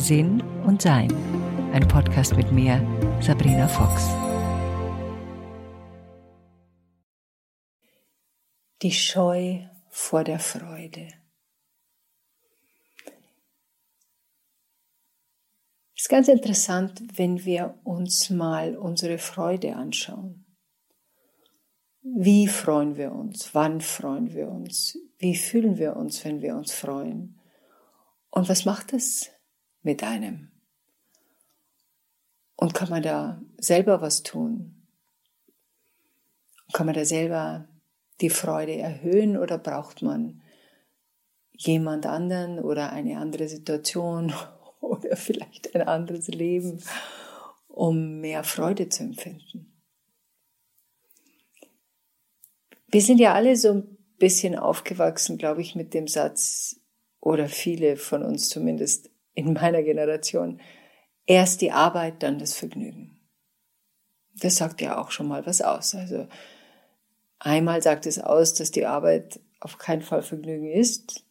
Sinn und Sein. Ein Podcast mit mir, Sabrina Fox. Die Scheu vor der Freude. Es ist ganz interessant, wenn wir uns mal unsere Freude anschauen. Wie freuen wir uns? Wann freuen wir uns? Wie fühlen wir uns, wenn wir uns freuen? Und was macht es mit einem? Und kann man da selber was tun? Kann man da selber die Freude erhöhen oder braucht man jemand anderen oder eine andere Situation oder vielleicht ein anderes Leben, um mehr Freude zu empfinden? Wir sind ja alle so ein bisschen aufgewachsen, glaube ich, mit dem Satz, oder viele von uns zumindest in meiner Generation, erst die Arbeit, dann das Vergnügen. Das sagt ja auch schon mal was aus. Also einmal sagt es aus, dass die Arbeit auf keinen Fall Vergnügen ist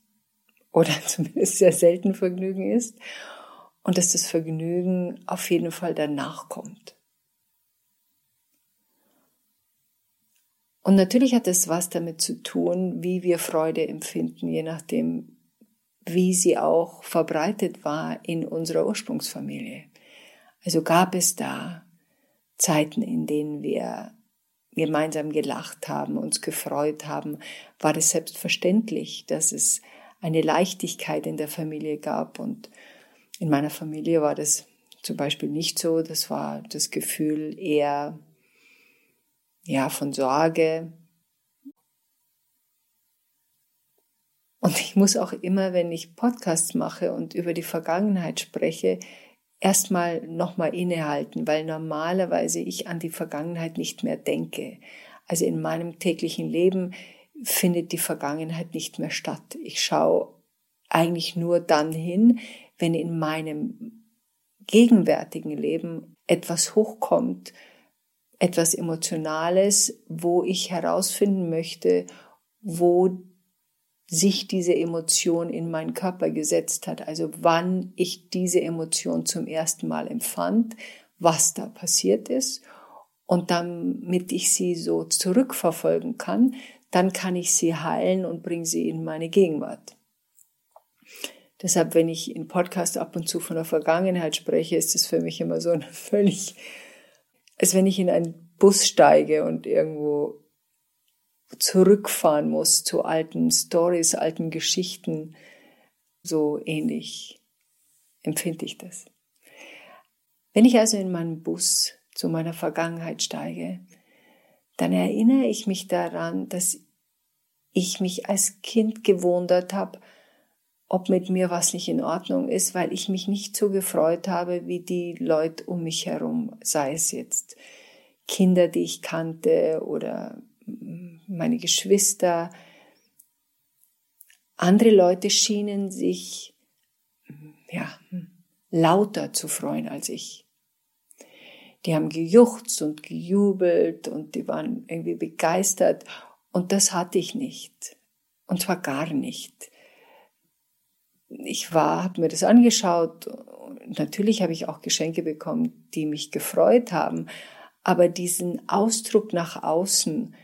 oder zumindest sehr selten Vergnügen ist und dass das Vergnügen auf jeden Fall danach kommt. Und natürlich hat es was damit zu tun, wie wir Freude empfinden, je nachdem, wie sie auch verbreitet war in unserer Ursprungsfamilie. Also gab es da Zeiten, in denen wir gemeinsam gelacht haben, uns gefreut haben, war es selbstverständlich, dass es eine Leichtigkeit in der Familie gab. Und in meiner Familie war das zum Beispiel nicht so. Das war das Gefühl eher ja, von Sorge. Und ich muss auch immer, wenn ich Podcasts mache und über die Vergangenheit spreche, erstmal nochmal innehalten, weil normalerweise ich an die Vergangenheit nicht mehr denke. Also in meinem täglichen Leben findet die Vergangenheit nicht mehr statt. Ich schaue eigentlich nur dann hin, wenn in meinem gegenwärtigen Leben etwas hochkommt, etwas Emotionales, wo ich herausfinden möchte, wo sich diese Emotion in meinen Körper gesetzt hat, also wann ich diese Emotion zum ersten Mal empfand, was da passiert ist und damit ich sie so zurückverfolgen kann, dann kann ich sie heilen und bringe sie in meine Gegenwart. Deshalb, wenn ich in Podcast ab und zu von der Vergangenheit spreche, ist es für mich immer so ein völlig als wenn ich in einen Bus steige und irgendwo zurückfahren muss zu alten Stories, alten Geschichten. So ähnlich empfinde ich das. Wenn ich also in meinen Bus zu meiner Vergangenheit steige, dann erinnere ich mich daran, dass ich mich als Kind gewundert habe, ob mit mir was nicht in Ordnung ist, weil ich mich nicht so gefreut habe wie die Leute um mich herum, sei es jetzt Kinder, die ich kannte oder meine Geschwister. Andere Leute schienen sich ja, lauter zu freuen als ich. Die haben gejuchzt und gejubelt und die waren irgendwie begeistert und das hatte ich nicht. Und zwar gar nicht ich war, habe mir das angeschaut. Natürlich habe ich auch Geschenke bekommen, die mich gefreut haben. Aber diesen Ausdruck nach außen,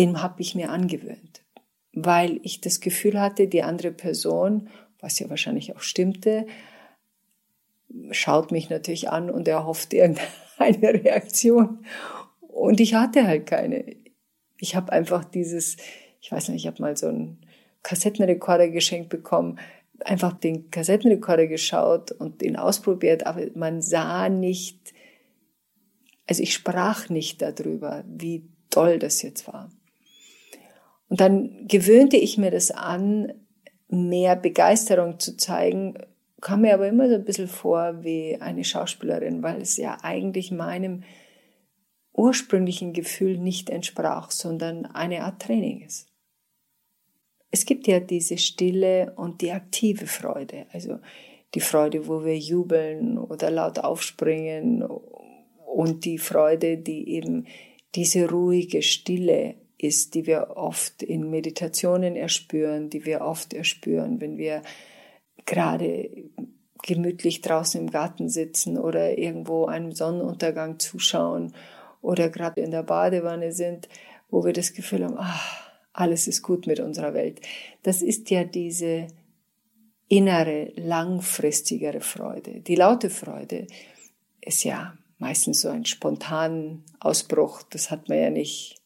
den habe ich mir angewöhnt, weil ich das Gefühl hatte, die andere Person, was ja wahrscheinlich auch stimmte, schaut mich natürlich an und erhofft irgendeine Reaktion. Und ich hatte halt keine. Ich habe einfach dieses, ich weiß nicht, ich habe mal so ein Kassettenrekorder geschenkt bekommen, einfach den Kassettenrekorder geschaut und ihn ausprobiert, aber man sah nicht, also ich sprach nicht darüber, wie toll das jetzt war. Und dann gewöhnte ich mir das an, mehr Begeisterung zu zeigen, kam mir aber immer so ein bisschen vor wie eine Schauspielerin, weil es ja eigentlich meinem ursprünglichen Gefühl nicht entsprach, sondern eine Art Training ist. Es gibt ja diese stille und die aktive Freude, also die Freude, wo wir jubeln oder laut aufspringen und die Freude, die eben diese ruhige Stille ist, die wir oft in Meditationen erspüren, die wir oft erspüren, wenn wir gerade gemütlich draußen im Garten sitzen oder irgendwo einem Sonnenuntergang zuschauen oder gerade in der Badewanne sind, wo wir das Gefühl haben, ach, alles ist gut mit unserer Welt. Das ist ja diese innere, langfristigere Freude. Die laute Freude ist ja meistens so ein spontanen Ausbruch. Das hat man ja nicht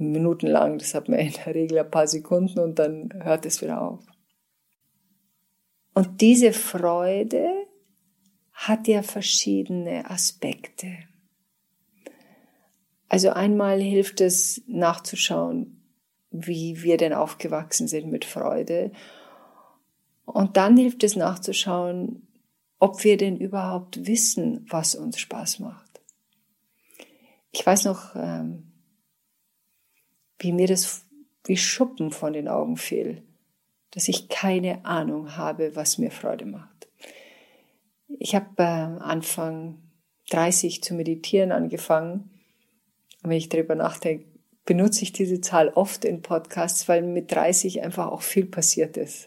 minutenlang, das hat man in der Regel ein paar Sekunden und dann hört es wieder auf. Und diese Freude hat ja verschiedene Aspekte. Also einmal hilft es nachzuschauen, wie wir denn aufgewachsen sind mit Freude. Und dann hilft es nachzuschauen, ob wir denn überhaupt wissen, was uns Spaß macht. Ich weiß noch, ähm, wie mir das wie Schuppen von den Augen fiel, dass ich keine Ahnung habe, was mir Freude macht. Ich habe äh, Anfang 30 zu meditieren angefangen. Und wenn ich darüber nachdenke, benutze ich diese Zahl oft in Podcasts, weil mit 30 einfach auch viel passiert ist.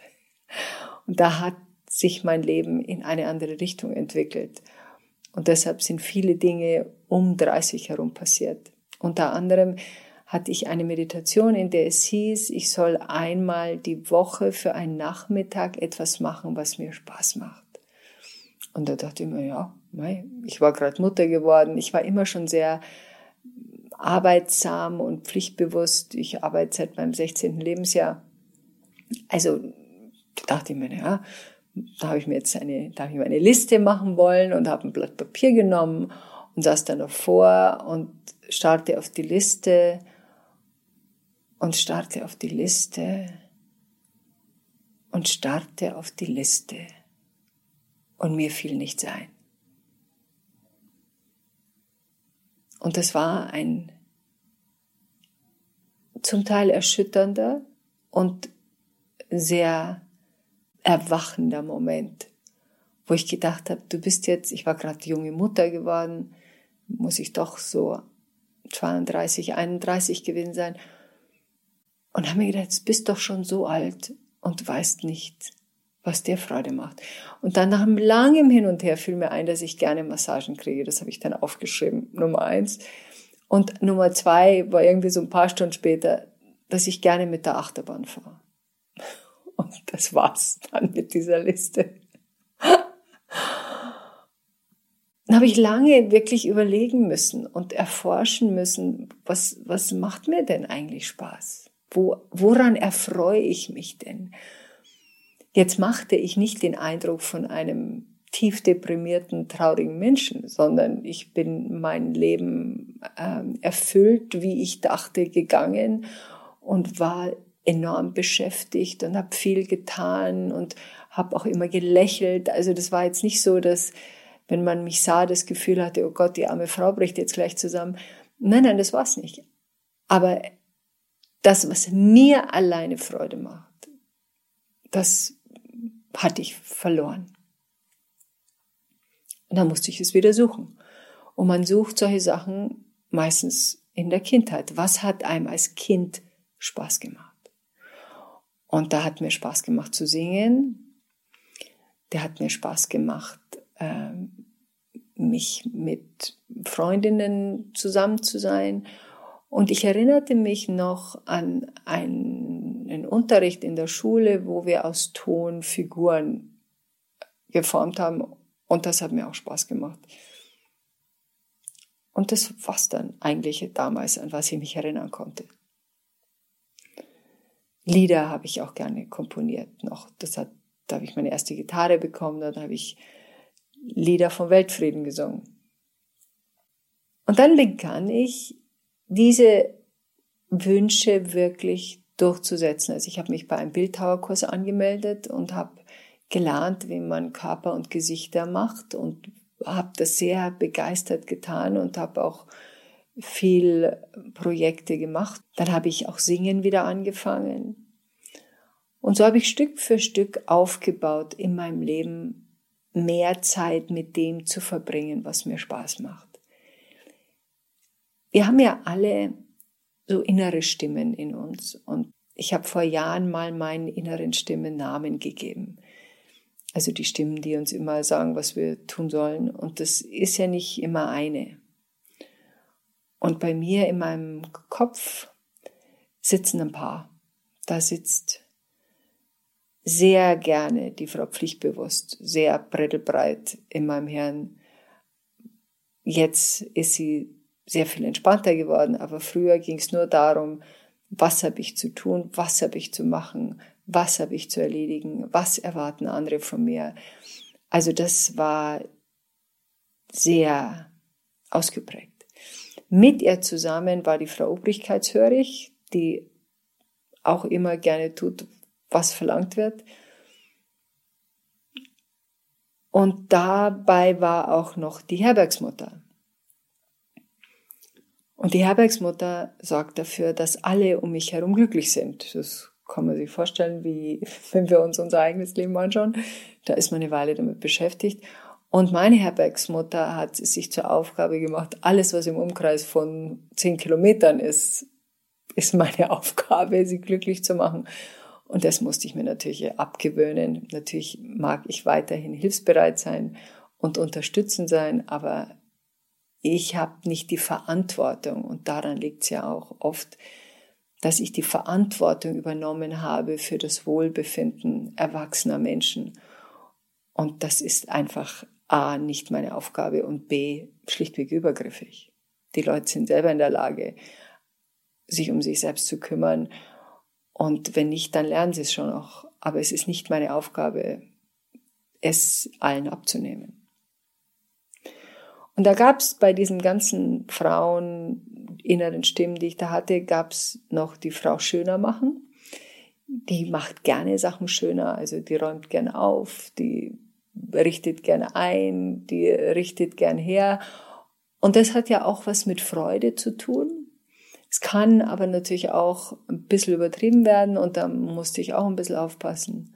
Und da hat sich mein Leben in eine andere Richtung entwickelt. Und deshalb sind viele Dinge um 30 herum passiert. Unter anderem hatte ich eine Meditation, in der es hieß, ich soll einmal die Woche für einen Nachmittag etwas machen, was mir Spaß macht. Und da dachte ich mir, ja, ich war gerade Mutter geworden, ich war immer schon sehr arbeitsam und pflichtbewusst. Ich arbeite seit meinem 16. Lebensjahr. Also dachte ich mir, ja, da habe ich mir jetzt eine, da habe ich mir eine Liste machen wollen und habe ein Blatt Papier genommen und saß dann davor und starrte auf die Liste und starrte auf die Liste. Und starrte auf die Liste. Und mir fiel nichts ein. Und das war ein zum Teil erschütternder und sehr erwachender Moment, wo ich gedacht habe, du bist jetzt, ich war gerade junge Mutter geworden, muss ich doch so 32, 31 gewesen sein und habe mir gedacht, du bist doch schon so alt und weißt nicht, was dir Freude macht. Und dann nach einem langen Hin und Her fiel mir ein, dass ich gerne Massagen kriege. Das habe ich dann aufgeschrieben, Nummer eins. Und Nummer zwei war irgendwie so ein paar Stunden später, dass ich gerne mit der Achterbahn fahre. Und das war's dann mit dieser Liste. Dann habe ich lange wirklich überlegen müssen und erforschen müssen, was, was macht mir denn eigentlich Spaß? Wo, woran erfreue ich mich denn? Jetzt machte ich nicht den Eindruck von einem tief deprimierten, traurigen Menschen, sondern ich bin mein Leben ähm, erfüllt, wie ich dachte, gegangen und war enorm beschäftigt und habe viel getan und habe auch immer gelächelt. Also das war jetzt nicht so, dass wenn man mich sah, das Gefühl hatte, oh Gott, die arme Frau bricht jetzt gleich zusammen. Nein, nein, das war's nicht. Aber das, was mir alleine Freude macht, das hatte ich verloren. Und dann musste ich es wieder suchen. Und man sucht solche Sachen meistens in der Kindheit. Was hat einem als Kind Spaß gemacht? Und da hat mir Spaß gemacht zu singen. Der hat mir Spaß gemacht, ähm, mich mit Freundinnen zusammen zu sein und ich erinnerte mich noch an einen Unterricht in der Schule, wo wir aus Ton Figuren geformt haben. Und das hat mir auch Spaß gemacht. Und das war's dann eigentlich damals, an was ich mich erinnern konnte. Lieder habe ich auch gerne komponiert noch. Das hat, da habe ich meine erste Gitarre bekommen, dann habe ich Lieder vom Weltfrieden gesungen. Und dann begann ich diese Wünsche wirklich durchzusetzen. Also ich habe mich bei einem Bildhauerkurs angemeldet und habe gelernt, wie man Körper und Gesichter macht und habe das sehr begeistert getan und habe auch viel Projekte gemacht. Dann habe ich auch Singen wieder angefangen. Und so habe ich Stück für Stück aufgebaut, in meinem Leben mehr Zeit mit dem zu verbringen, was mir Spaß macht. Wir haben ja alle so innere Stimmen in uns und ich habe vor Jahren mal meinen inneren Stimmen Namen gegeben. Also die Stimmen, die uns immer sagen, was wir tun sollen. Und das ist ja nicht immer eine. Und bei mir in meinem Kopf sitzen ein paar. Da sitzt sehr gerne die Frau Pflichtbewusst, sehr brettelbreit in meinem Hirn. Jetzt ist sie sehr viel entspannter geworden, aber früher ging es nur darum, was habe ich zu tun, was habe ich zu machen, was habe ich zu erledigen, was erwarten andere von mir. Also das war sehr ausgeprägt. Mit ihr zusammen war die Frau Obrigkeitshörig, die auch immer gerne tut, was verlangt wird. Und dabei war auch noch die Herbergsmutter. Und die Herbergsmutter sorgt dafür, dass alle um mich herum glücklich sind. Das kann man sich vorstellen, wie wenn wir uns unser eigenes Leben anschauen. Da ist man eine Weile damit beschäftigt. Und meine Herbergsmutter hat sich zur Aufgabe gemacht, alles, was im Umkreis von zehn Kilometern ist, ist meine Aufgabe, sie glücklich zu machen. Und das musste ich mir natürlich abgewöhnen. Natürlich mag ich weiterhin hilfsbereit sein und unterstützen sein, aber ich habe nicht die Verantwortung und daran liegt es ja auch oft, dass ich die Verantwortung übernommen habe für das Wohlbefinden erwachsener Menschen. Und das ist einfach A, nicht meine Aufgabe und B, schlichtweg übergriffig. Die Leute sind selber in der Lage, sich um sich selbst zu kümmern und wenn nicht, dann lernen sie es schon noch. Aber es ist nicht meine Aufgabe, es allen abzunehmen. Und da gab es bei diesen ganzen Frauen, inneren Stimmen, die ich da hatte, gab es noch die Frau schöner machen. Die macht gerne Sachen schöner, also die räumt gern auf, die richtet gern ein, die richtet gern her. Und das hat ja auch was mit Freude zu tun. Es kann aber natürlich auch ein bisschen übertrieben werden und da musste ich auch ein bisschen aufpassen.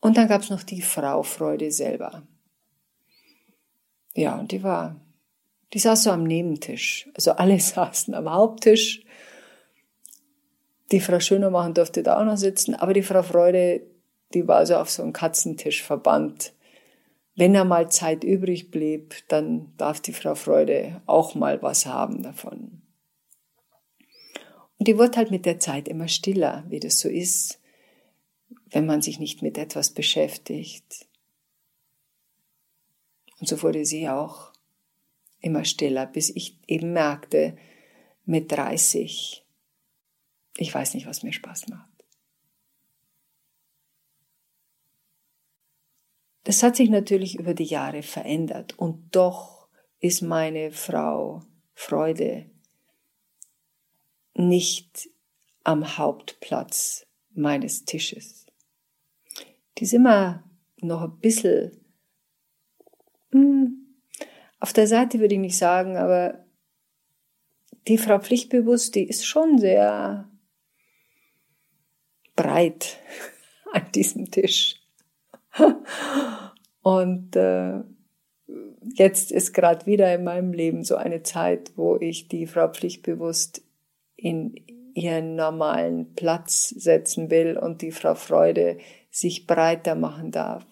Und dann gab es noch die Frau Freude selber. Ja, und die war, die saß so am Nebentisch. Also alle saßen am Haupttisch. Die Frau Schönermachen durfte da auch noch sitzen, aber die Frau Freude, die war so auf so einem Katzentisch verbannt. Wenn er mal Zeit übrig blieb, dann darf die Frau Freude auch mal was haben davon. Und die wurde halt mit der Zeit immer stiller, wie das so ist, wenn man sich nicht mit etwas beschäftigt. Und so wurde sie auch immer stiller, bis ich eben merkte, mit 30, ich weiß nicht, was mir Spaß macht. Das hat sich natürlich über die Jahre verändert und doch ist meine Frau Freude nicht am Hauptplatz meines Tisches. Die ist immer noch ein bisschen auf der Seite würde ich nicht sagen, aber die Frau Pflichtbewusst, die ist schon sehr breit an diesem Tisch. Und äh, jetzt ist gerade wieder in meinem Leben so eine Zeit, wo ich die Frau Pflichtbewusst in ihren normalen Platz setzen will und die Frau Freude sich breiter machen darf.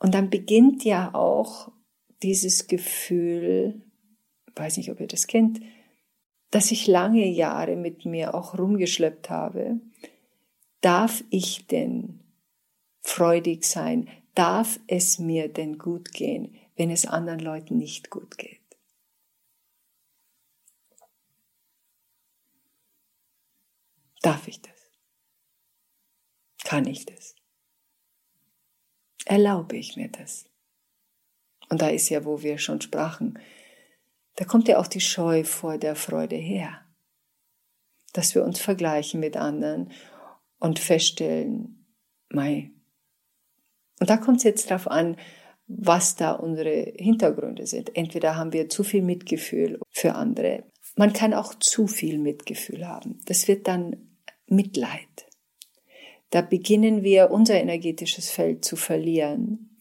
Und dann beginnt ja auch dieses Gefühl, weiß nicht, ob ihr das kennt, dass ich lange Jahre mit mir auch rumgeschleppt habe. Darf ich denn freudig sein? Darf es mir denn gut gehen, wenn es anderen Leuten nicht gut geht? Darf ich das? Kann ich das? Erlaube ich mir das? Und da ist ja, wo wir schon sprachen, da kommt ja auch die Scheu vor der Freude her, dass wir uns vergleichen mit anderen und feststellen, mei. Und da kommt es jetzt darauf an, was da unsere Hintergründe sind. Entweder haben wir zu viel Mitgefühl für andere. Man kann auch zu viel Mitgefühl haben. Das wird dann Mitleid. Da beginnen wir unser energetisches Feld zu verlieren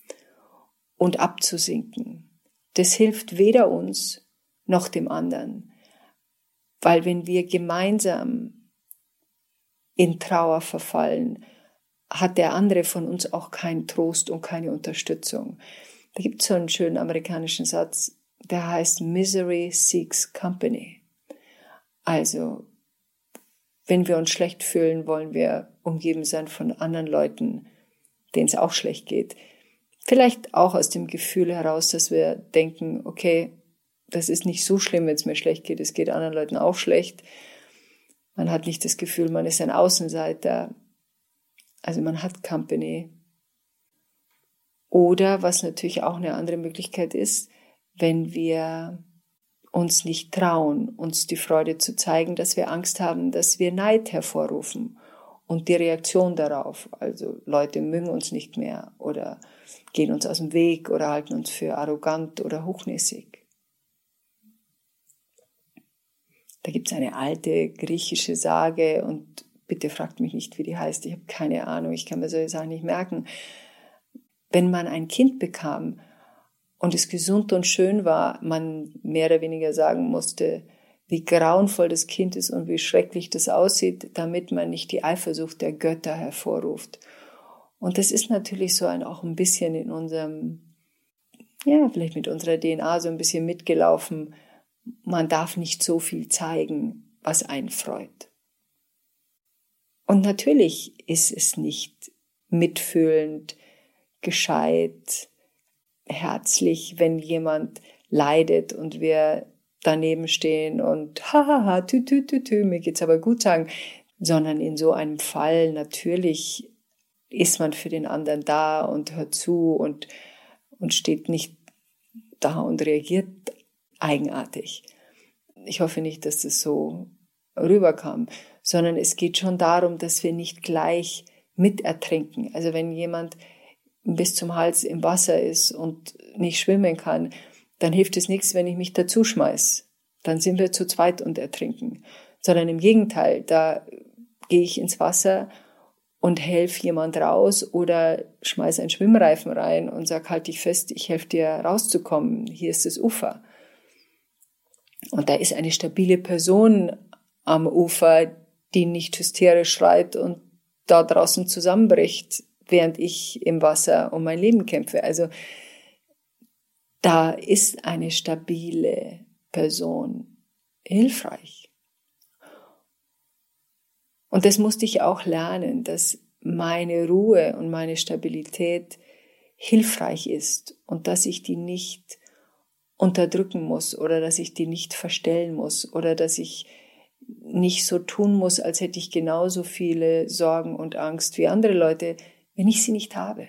und abzusinken. Das hilft weder uns noch dem anderen, weil wenn wir gemeinsam in Trauer verfallen, hat der andere von uns auch keinen Trost und keine Unterstützung. Da gibt es so einen schönen amerikanischen Satz, der heißt Misery seeks company. Also, wenn wir uns schlecht fühlen, wollen wir umgeben sein von anderen Leuten, denen es auch schlecht geht. Vielleicht auch aus dem Gefühl heraus, dass wir denken, okay, das ist nicht so schlimm, wenn es mir schlecht geht, es geht anderen Leuten auch schlecht. Man hat nicht das Gefühl, man ist ein Außenseiter. Also man hat Company. Oder was natürlich auch eine andere Möglichkeit ist, wenn wir uns nicht trauen, uns die Freude zu zeigen, dass wir Angst haben, dass wir Neid hervorrufen und die Reaktion darauf. Also Leute mögen uns nicht mehr oder gehen uns aus dem Weg oder halten uns für arrogant oder hochnäsig. Da gibt es eine alte griechische Sage und bitte fragt mich nicht, wie die heißt. Ich habe keine Ahnung, ich kann mir solche Sachen nicht merken. Wenn man ein Kind bekam und es gesund und schön war, man mehr oder weniger sagen musste, wie grauenvoll das Kind ist und wie schrecklich das aussieht, damit man nicht die Eifersucht der Götter hervorruft. Und das ist natürlich so ein, auch ein bisschen in unserem, ja, vielleicht mit unserer DNA so ein bisschen mitgelaufen. Man darf nicht so viel zeigen, was einen freut. Und natürlich ist es nicht mitfühlend, gescheit, herzlich, wenn jemand leidet und wir daneben stehen und hahaha, tü, tü, tü, tü, mir geht's aber gut sagen, sondern in so einem Fall natürlich ist man für den anderen da und hört zu und, und steht nicht da und reagiert eigenartig. Ich hoffe nicht, dass das so rüberkam, sondern es geht schon darum, dass wir nicht gleich mit ertrinken. Also wenn jemand bis zum Hals im Wasser ist und nicht schwimmen kann, dann hilft es nichts, wenn ich mich dazu schmeiß. Dann sind wir zu zweit und ertrinken. Sondern im Gegenteil, da gehe ich ins Wasser und helfe jemand raus oder schmeiß einen Schwimmreifen rein und sag, halt dich fest, ich helfe dir rauszukommen. Hier ist das Ufer. Und da ist eine stabile Person am Ufer, die nicht hysterisch schreit und da draußen zusammenbricht, während ich im Wasser um mein Leben kämpfe. Also da ist eine stabile Person hilfreich. Und das musste ich auch lernen, dass meine Ruhe und meine Stabilität hilfreich ist und dass ich die nicht unterdrücken muss oder dass ich die nicht verstellen muss oder dass ich nicht so tun muss, als hätte ich genauso viele Sorgen und Angst wie andere Leute, wenn ich sie nicht habe.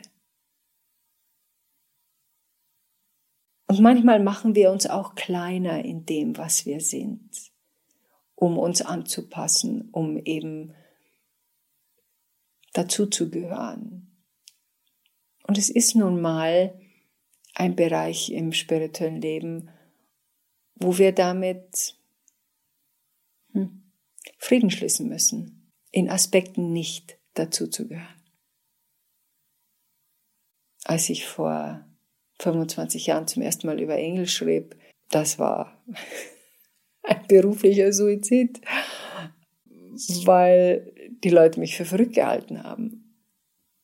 Und manchmal machen wir uns auch kleiner in dem, was wir sind, um uns anzupassen, um eben dazu zu gehören. Und es ist nun mal ein Bereich im spirituellen Leben, wo wir damit hm, Frieden schließen müssen, in Aspekten nicht dazu zu gehören. Als ich vor 25 Jahren zum ersten Mal über Engel schrieb, das war ein beruflicher Suizid, weil die Leute mich für verrückt gehalten haben.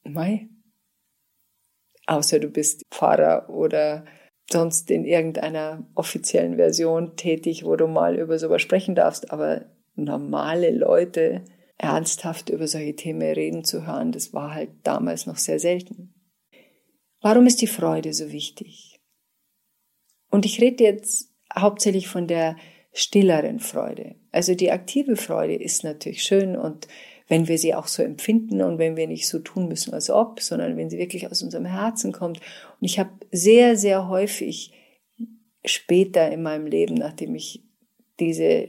Mei. Außer du bist Pfarrer oder sonst in irgendeiner offiziellen Version tätig, wo du mal über sowas sprechen darfst, aber normale Leute ernsthaft über solche Themen reden zu hören, das war halt damals noch sehr selten. Warum ist die Freude so wichtig? Und ich rede jetzt hauptsächlich von der stilleren Freude. Also die aktive Freude ist natürlich schön und wenn wir sie auch so empfinden und wenn wir nicht so tun müssen, als ob, sondern wenn sie wirklich aus unserem Herzen kommt. Und ich habe sehr, sehr häufig später in meinem Leben, nachdem ich diese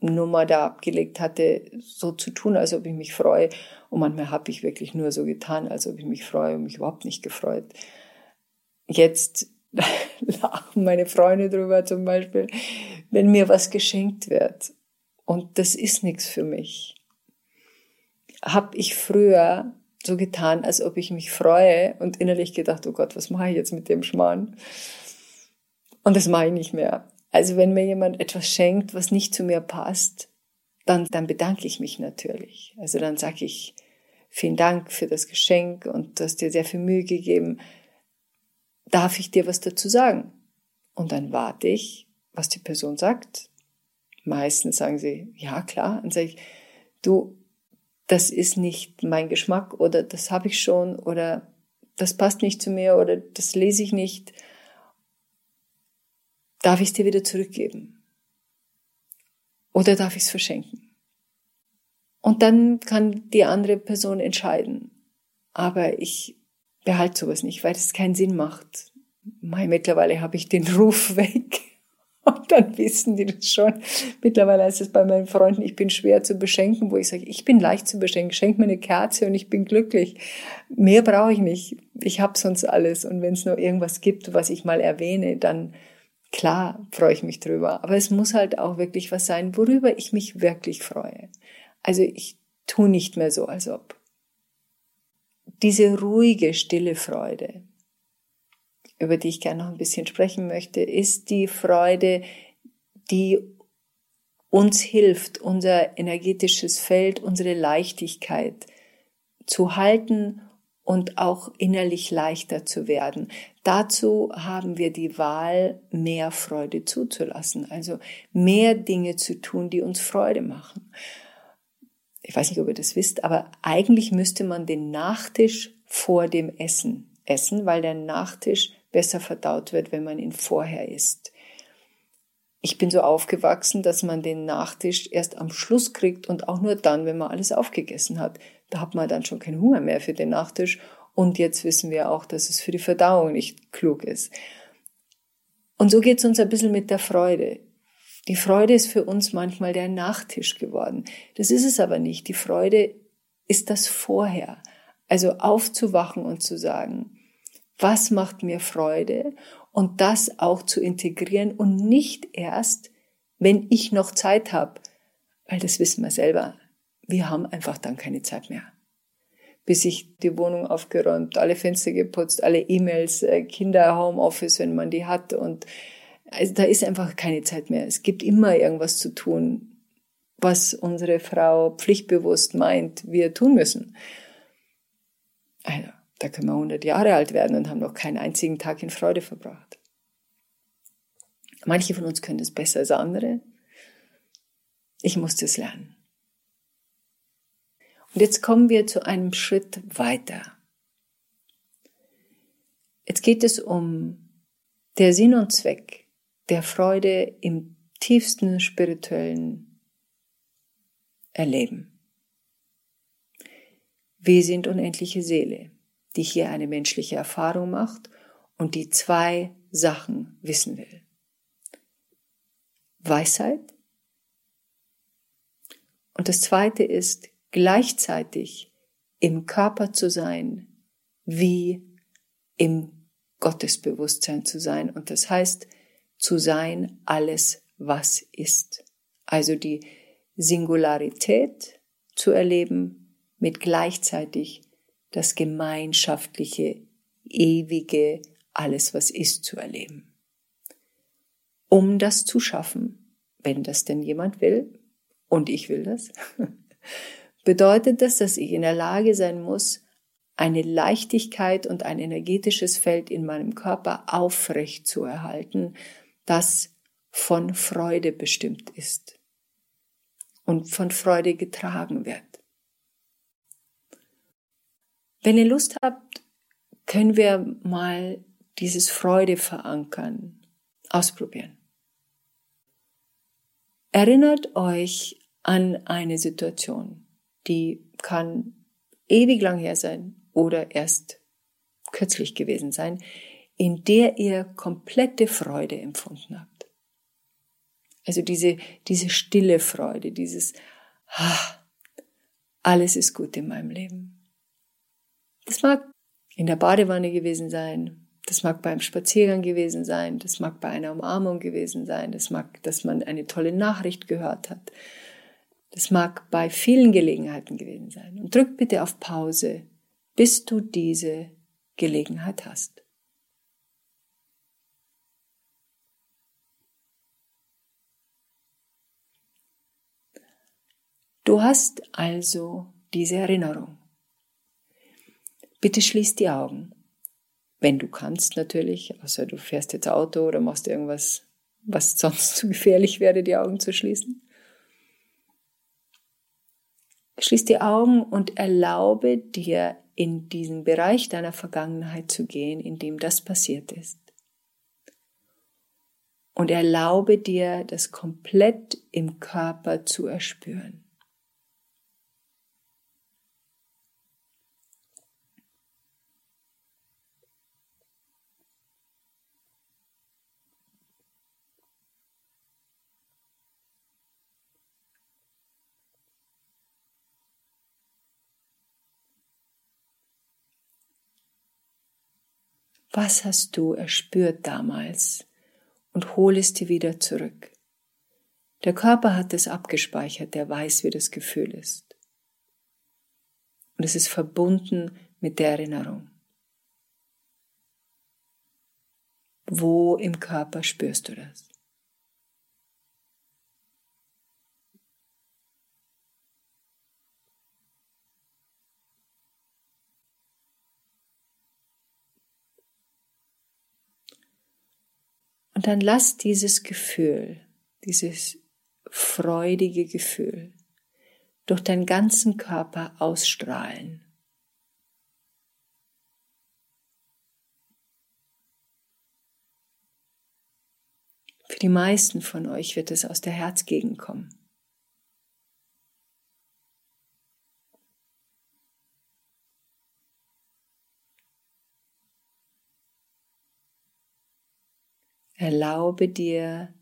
Nummer da abgelegt hatte, so zu tun, als ob ich mich freue. Und manchmal habe ich wirklich nur so getan, als ob ich mich freue und mich überhaupt nicht gefreut. Jetzt lachen meine Freunde drüber zum Beispiel, wenn mir was geschenkt wird. Und das ist nichts für mich. Hab ich früher so getan, als ob ich mich freue und innerlich gedacht, oh Gott, was mache ich jetzt mit dem Schmarrn? Und das mache ich nicht mehr. Also wenn mir jemand etwas schenkt, was nicht zu mir passt, dann, dann bedanke ich mich natürlich. Also dann sage ich, vielen Dank für das Geschenk und du hast dir sehr viel Mühe gegeben. Darf ich dir was dazu sagen? Und dann warte ich, was die Person sagt. Meistens sagen sie, ja klar. Dann sage ich, du, das ist nicht mein Geschmack oder das habe ich schon oder das passt nicht zu mir oder das lese ich nicht. Darf ich es dir wieder zurückgeben? Oder darf ich es verschenken? Und dann kann die andere Person entscheiden. Aber ich behalte sowas nicht, weil es keinen Sinn macht. Mai, mittlerweile habe ich den Ruf weg. Und dann wissen die das schon. Mittlerweile heißt es bei meinen Freunden, ich bin schwer zu beschenken, wo ich sage, ich bin leicht zu beschenken. Schenk mir eine Kerze und ich bin glücklich. Mehr brauche ich nicht. Ich habe sonst alles. Und wenn es nur irgendwas gibt, was ich mal erwähne, dann klar freue ich mich drüber. Aber es muss halt auch wirklich was sein, worüber ich mich wirklich freue. Also ich tue nicht mehr so, als ob. Diese ruhige, stille Freude, über die ich gerne noch ein bisschen sprechen möchte, ist die Freude, die uns hilft, unser energetisches Feld, unsere Leichtigkeit zu halten und auch innerlich leichter zu werden. Dazu haben wir die Wahl, mehr Freude zuzulassen, also mehr Dinge zu tun, die uns Freude machen. Ich weiß nicht, ob ihr das wisst, aber eigentlich müsste man den Nachtisch vor dem Essen essen, weil der Nachtisch besser verdaut wird, wenn man ihn vorher isst. Ich bin so aufgewachsen, dass man den Nachtisch erst am Schluss kriegt und auch nur dann, wenn man alles aufgegessen hat. Da hat man dann schon keinen Hunger mehr für den Nachtisch. Und jetzt wissen wir auch, dass es für die Verdauung nicht klug ist. Und so geht es uns ein bisschen mit der Freude. Die Freude ist für uns manchmal der Nachtisch geworden. Das ist es aber nicht. Die Freude ist das Vorher. Also aufzuwachen und zu sagen, was macht mir Freude und das auch zu integrieren und nicht erst, wenn ich noch Zeit habe, weil das wissen wir selber, wir haben einfach dann keine Zeit mehr. Bis ich die Wohnung aufgeräumt, alle Fenster geputzt, alle E-Mails, äh, Kinder, Homeoffice, wenn man die hat und also da ist einfach keine Zeit mehr. Es gibt immer irgendwas zu tun, was unsere Frau pflichtbewusst meint, wir tun müssen. Also, da können wir 100 Jahre alt werden und haben noch keinen einzigen Tag in Freude verbracht. Manche von uns können das besser als andere. Ich musste es lernen. Und jetzt kommen wir zu einem Schritt weiter. Jetzt geht es um der Sinn und Zweck der Freude im tiefsten spirituellen Erleben. Wir sind unendliche Seele die hier eine menschliche Erfahrung macht und die zwei Sachen wissen will. Weisheit. Und das zweite ist gleichzeitig im Körper zu sein, wie im Gottesbewusstsein zu sein. Und das heißt, zu sein alles, was ist. Also die Singularität zu erleben mit gleichzeitig das gemeinschaftliche, ewige, alles was ist zu erleben. Um das zu schaffen, wenn das denn jemand will, und ich will das, bedeutet das, dass ich in der Lage sein muss, eine Leichtigkeit und ein energetisches Feld in meinem Körper aufrecht zu erhalten, das von Freude bestimmt ist und von Freude getragen wird. Wenn ihr Lust habt, können wir mal dieses Freude verankern, ausprobieren. Erinnert euch an eine Situation, die kann ewig lang her sein oder erst kürzlich gewesen sein, in der ihr komplette Freude empfunden habt. Also diese, diese stille Freude, dieses, ah, alles ist gut in meinem Leben. Das mag in der Badewanne gewesen sein, das mag beim Spaziergang gewesen sein, das mag bei einer Umarmung gewesen sein, das mag, dass man eine tolle Nachricht gehört hat. Das mag bei vielen Gelegenheiten gewesen sein. Und drück bitte auf Pause, bis du diese Gelegenheit hast. Du hast also diese Erinnerung Bitte schließ die Augen. Wenn du kannst natürlich, außer du fährst jetzt Auto oder machst irgendwas, was sonst zu gefährlich wäre, die Augen zu schließen. Schließ die Augen und erlaube dir in diesen Bereich deiner Vergangenheit zu gehen, in dem das passiert ist. Und erlaube dir, das komplett im Körper zu erspüren. Was hast du erspürt damals? Und hol es dir wieder zurück. Der Körper hat es abgespeichert, der weiß, wie das Gefühl ist. Und es ist verbunden mit der Erinnerung. Wo im Körper spürst du das? Und dann lass dieses Gefühl, dieses freudige Gefühl durch deinen ganzen Körper ausstrahlen. Für die meisten von euch wird es aus der Herzgegend kommen. Erlaube dir,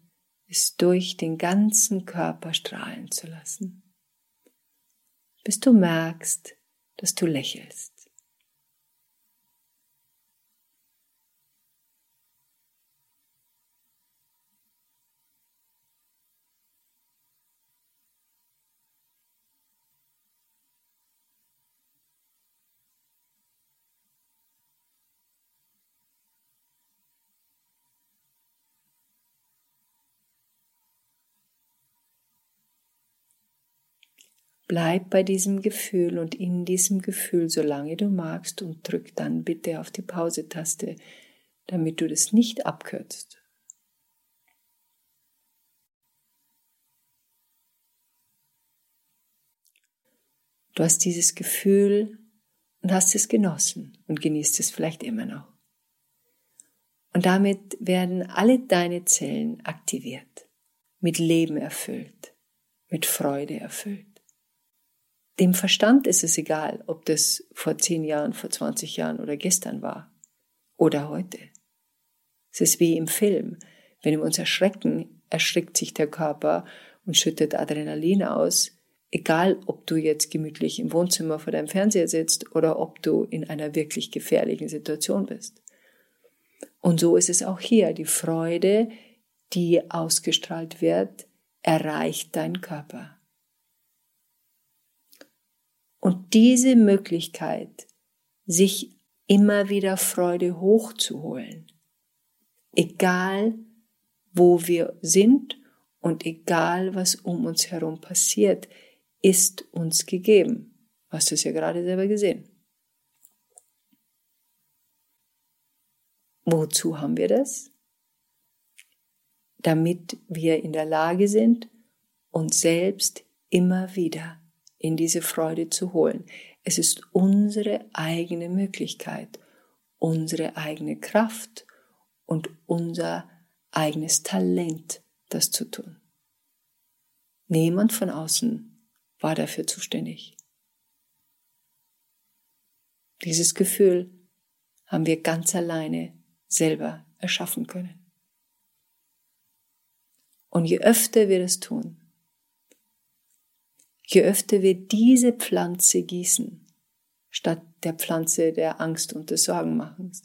es durch den ganzen Körper strahlen zu lassen, bis du merkst, dass du lächelst. Bleib bei diesem Gefühl und in diesem Gefühl, solange du magst, und drück dann bitte auf die Pause-Taste, damit du das nicht abkürzt. Du hast dieses Gefühl und hast es genossen und genießt es vielleicht immer noch. Und damit werden alle deine Zellen aktiviert, mit Leben erfüllt, mit Freude erfüllt. Dem Verstand ist es egal, ob das vor zehn Jahren, vor 20 Jahren oder gestern war oder heute. Es ist wie im Film. Wenn wir uns erschrecken, erschrickt sich der Körper und schüttet Adrenalin aus, egal ob du jetzt gemütlich im Wohnzimmer vor deinem Fernseher sitzt oder ob du in einer wirklich gefährlichen Situation bist. Und so ist es auch hier. Die Freude, die ausgestrahlt wird, erreicht deinen Körper. Und diese Möglichkeit, sich immer wieder Freude hochzuholen, egal wo wir sind und egal was um uns herum passiert, ist uns gegeben. Hast du es ja gerade selber gesehen. Wozu haben wir das? Damit wir in der Lage sind, uns selbst immer wieder in diese Freude zu holen. Es ist unsere eigene Möglichkeit, unsere eigene Kraft und unser eigenes Talent, das zu tun. Niemand von außen war dafür zuständig. Dieses Gefühl haben wir ganz alleine selber erschaffen können. Und je öfter wir das tun, Je öfter wir diese Pflanze gießen, statt der Pflanze der Angst und des Sorgenmachens,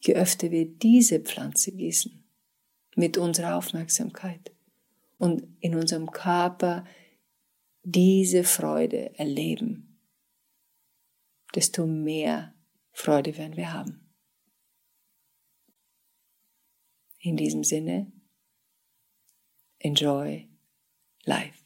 je öfter wir diese Pflanze gießen, mit unserer Aufmerksamkeit und in unserem Körper diese Freude erleben, desto mehr Freude werden wir haben. In diesem Sinne, enjoy life.